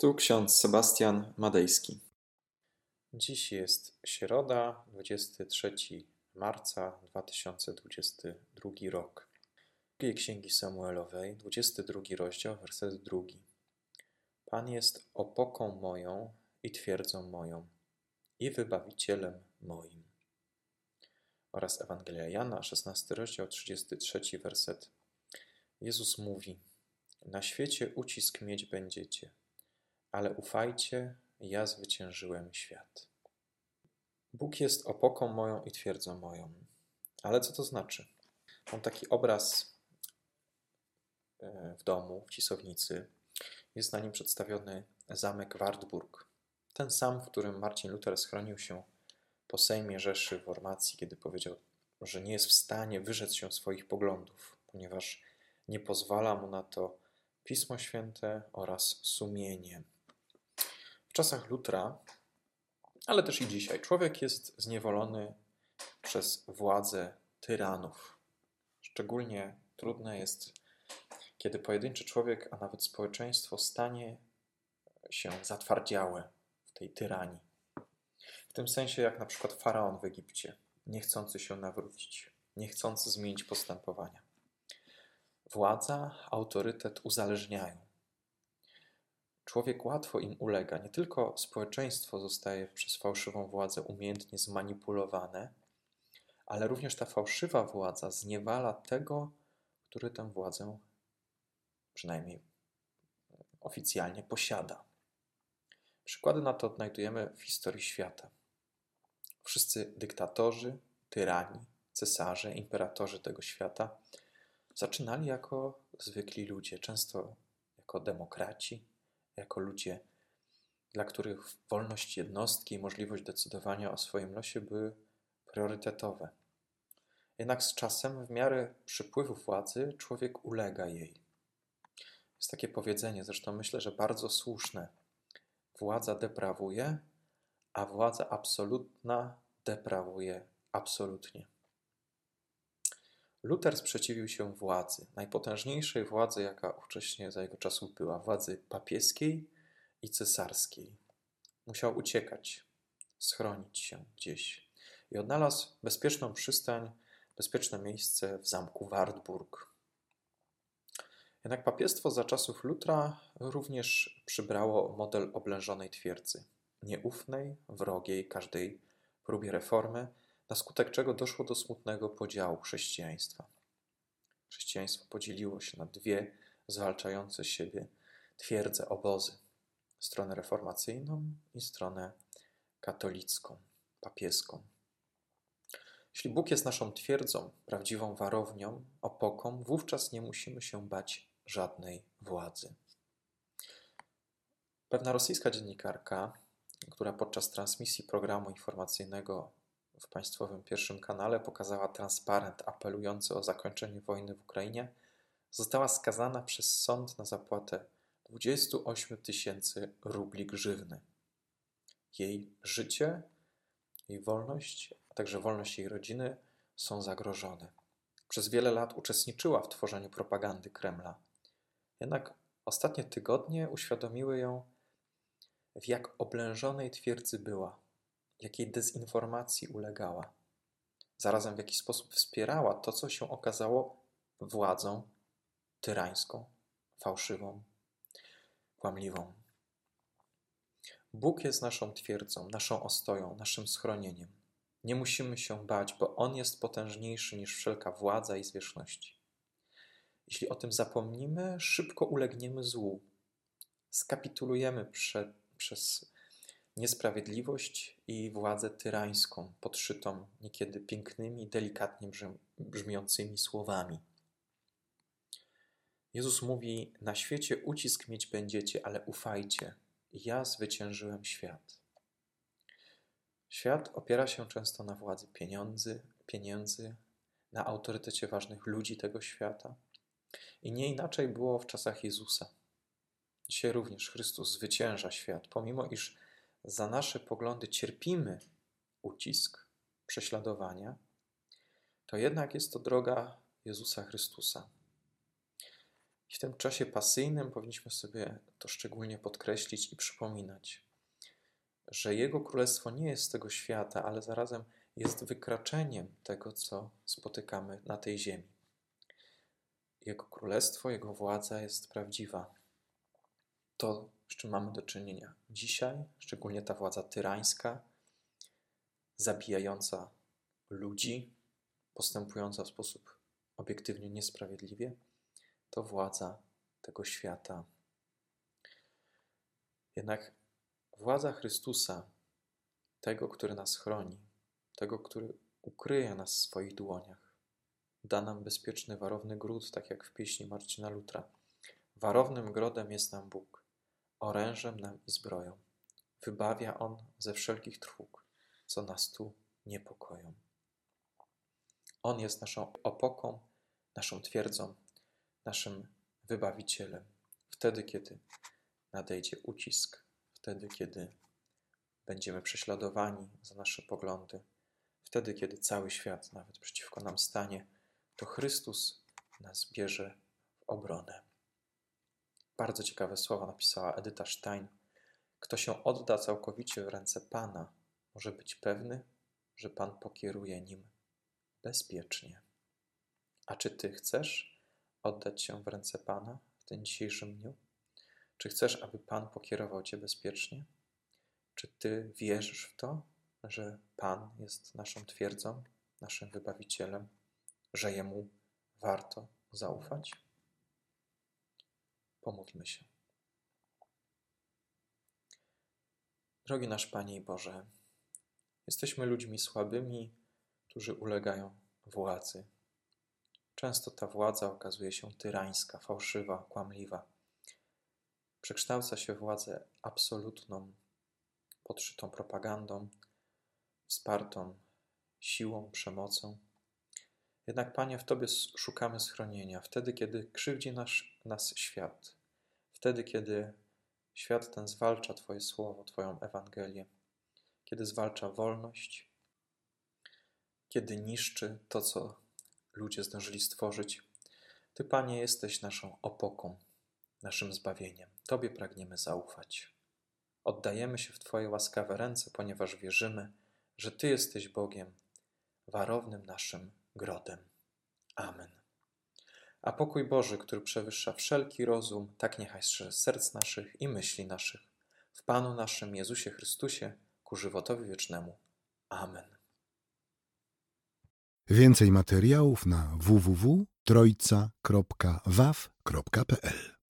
Tu ksiądz Sebastian Madejski. Dziś jest środa, 23 marca 2022 rok. Drugiej Księgi Samuelowej, 22 rozdział, werset 2. Pan jest opoką moją i twierdzą moją i wybawicielem moim. Oraz Ewangelia Jana, 16 rozdział, 33 werset. Jezus mówi: Na świecie ucisk mieć będziecie ale ufajcie, ja zwyciężyłem świat. Bóg jest opoką moją i twierdzą moją. Ale co to znaczy? Mam taki obraz e, w domu, w Cisownicy. Jest na nim przedstawiony zamek Wartburg. Ten sam, w którym Marcin Luther schronił się po Sejmie Rzeszy w Ormacji, kiedy powiedział, że nie jest w stanie wyrzec się swoich poglądów, ponieważ nie pozwala mu na to Pismo Święte oraz sumienie czasach Lutra, ale też i dzisiaj, człowiek jest zniewolony przez władzę tyranów. Szczególnie trudne jest, kiedy pojedynczy człowiek, a nawet społeczeństwo stanie się zatwardziałe w tej tyranii. W tym sensie, jak na przykład faraon w Egipcie, nie chcący się nawrócić, nie chcący zmienić postępowania. Władza, autorytet uzależniają. Człowiek łatwo im ulega. Nie tylko społeczeństwo zostaje przez fałszywą władzę umiejętnie zmanipulowane, ale również ta fałszywa władza zniewala tego, który tę władzę przynajmniej oficjalnie posiada. Przykłady na to odnajdujemy w historii świata. Wszyscy dyktatorzy, tyrani, cesarze, imperatorzy tego świata zaczynali jako zwykli ludzie, często jako demokraci, jako ludzie, dla których wolność jednostki i możliwość decydowania o swoim losie były priorytetowe. Jednak z czasem, w miarę przypływu władzy, człowiek ulega jej. Jest takie powiedzenie, zresztą myślę, że bardzo słuszne. Władza deprawuje, a władza absolutna deprawuje absolutnie. Luther sprzeciwił się władzy, najpotężniejszej władzy, jaka ówcześnie za jego czasów była, władzy papieskiej i cesarskiej. Musiał uciekać, schronić się gdzieś i odnalazł bezpieczną przystań, bezpieczne miejsce w zamku Wartburg. Jednak papiestwo za czasów Lutra również przybrało model oblężonej twierdzy, nieufnej, wrogiej każdej próbie reformy, na skutek czego doszło do smutnego podziału chrześcijaństwa. Chrześcijaństwo podzieliło się na dwie zwalczające siebie twierdze, obozy: stronę reformacyjną i stronę katolicką, papieską. Jeśli Bóg jest naszą twierdzą, prawdziwą warownią, opoką, wówczas nie musimy się bać żadnej władzy. Pewna rosyjska dziennikarka, która podczas transmisji programu informacyjnego w państwowym pierwszym kanale pokazała transparent apelujący o zakończenie wojny w Ukrainie, została skazana przez sąd na zapłatę 28 tysięcy rubli grzywny. Jej życie, jej wolność, a także wolność jej rodziny są zagrożone. Przez wiele lat uczestniczyła w tworzeniu propagandy Kremla. Jednak ostatnie tygodnie uświadomiły ją, w jak oblężonej twierdzy była jakiej dezinformacji ulegała. Zarazem w jakiś sposób wspierała to, co się okazało władzą tyrańską, fałszywą, kłamliwą. Bóg jest naszą twierdzą, naszą ostoją, naszym schronieniem. Nie musimy się bać, bo On jest potężniejszy niż wszelka władza i zwierzchności. Jeśli o tym zapomnimy, szybko ulegniemy złu. Skapitulujemy przed, przez niesprawiedliwość i władzę tyrańską, podszytą niekiedy pięknymi, delikatnie brzmiącymi słowami. Jezus mówi: Na świecie ucisk mieć będziecie, ale ufajcie, ja zwyciężyłem świat. Świat opiera się często na władzy pieniędzy, pieniędzy, na autorytecie ważnych ludzi tego świata. I nie inaczej było w czasach Jezusa. Dzisiaj również Chrystus zwycięża świat, pomimo iż za nasze poglądy cierpimy ucisk, prześladowania, to jednak jest to droga Jezusa Chrystusa. I w tym czasie pasyjnym powinniśmy sobie to szczególnie podkreślić i przypominać, że Jego Królestwo nie jest z tego świata, ale zarazem jest wykraczeniem tego, co spotykamy na tej ziemi. Jego Królestwo, Jego władza jest prawdziwa. To, z czym mamy do czynienia dzisiaj, szczególnie ta władza tyrańska, zabijająca ludzi, postępująca w sposób obiektywnie niesprawiedliwie, to władza tego świata. Jednak władza Chrystusa, tego, który nas chroni, tego, który ukryje nas w swoich dłoniach, da nam bezpieczny, warowny gród, tak jak w pieśni Marcina Lutra. Warownym grodem jest nam Bóg, orężem nam i zbroją. Wybawia On ze wszelkich trwóg, co nas tu niepokoją. On jest naszą opoką, naszą twierdzą, naszym wybawicielem. Wtedy, kiedy nadejdzie ucisk, wtedy, kiedy będziemy prześladowani za nasze poglądy, wtedy, kiedy cały świat nawet przeciwko nam stanie, to Chrystus nas bierze w obronę. Bardzo ciekawe słowa napisała Edyta Stein. Kto się odda całkowicie w ręce Pana, może być pewny, że Pan pokieruje nim bezpiecznie. A czy Ty chcesz oddać się w ręce Pana w tym dzisiejszym dniu? Czy chcesz, aby Pan pokierował Cię bezpiecznie? Czy Ty wierzysz w to, że Pan jest naszą twierdzą, naszym wybawicielem, że Jemu warto zaufać? Pomódlmy się. Drogi nasz Panie i Boże, jesteśmy ludźmi słabymi, którzy ulegają władzy. Często ta władza okazuje się tyrańska, fałszywa, kłamliwa. Przekształca się władzę absolutną, podszytą propagandą, wspartą siłą, przemocą. Jednak, Panie, w Tobie szukamy schronienia, wtedy, kiedy krzywdzi nas, nas świat, wtedy, kiedy świat ten zwalcza Twoje słowo, Twoją Ewangelię, kiedy zwalcza wolność, kiedy niszczy to, co ludzie zdążyli stworzyć. Ty, Panie, jesteś naszą opoką, naszym zbawieniem. Tobie pragniemy zaufać. Oddajemy się w Twoje łaskawe ręce, ponieważ wierzymy, że Ty jesteś Bogiem, warownym naszym grodem. Amen. A pokój Boży, który przewyższa wszelki rozum, tak niechaj strzeże serc naszych i myśli naszych. W Panu naszym Jezusie Chrystusie, ku żywotowi wiecznemu. Amen. Więcej materiałów na www.trojca.waw.pl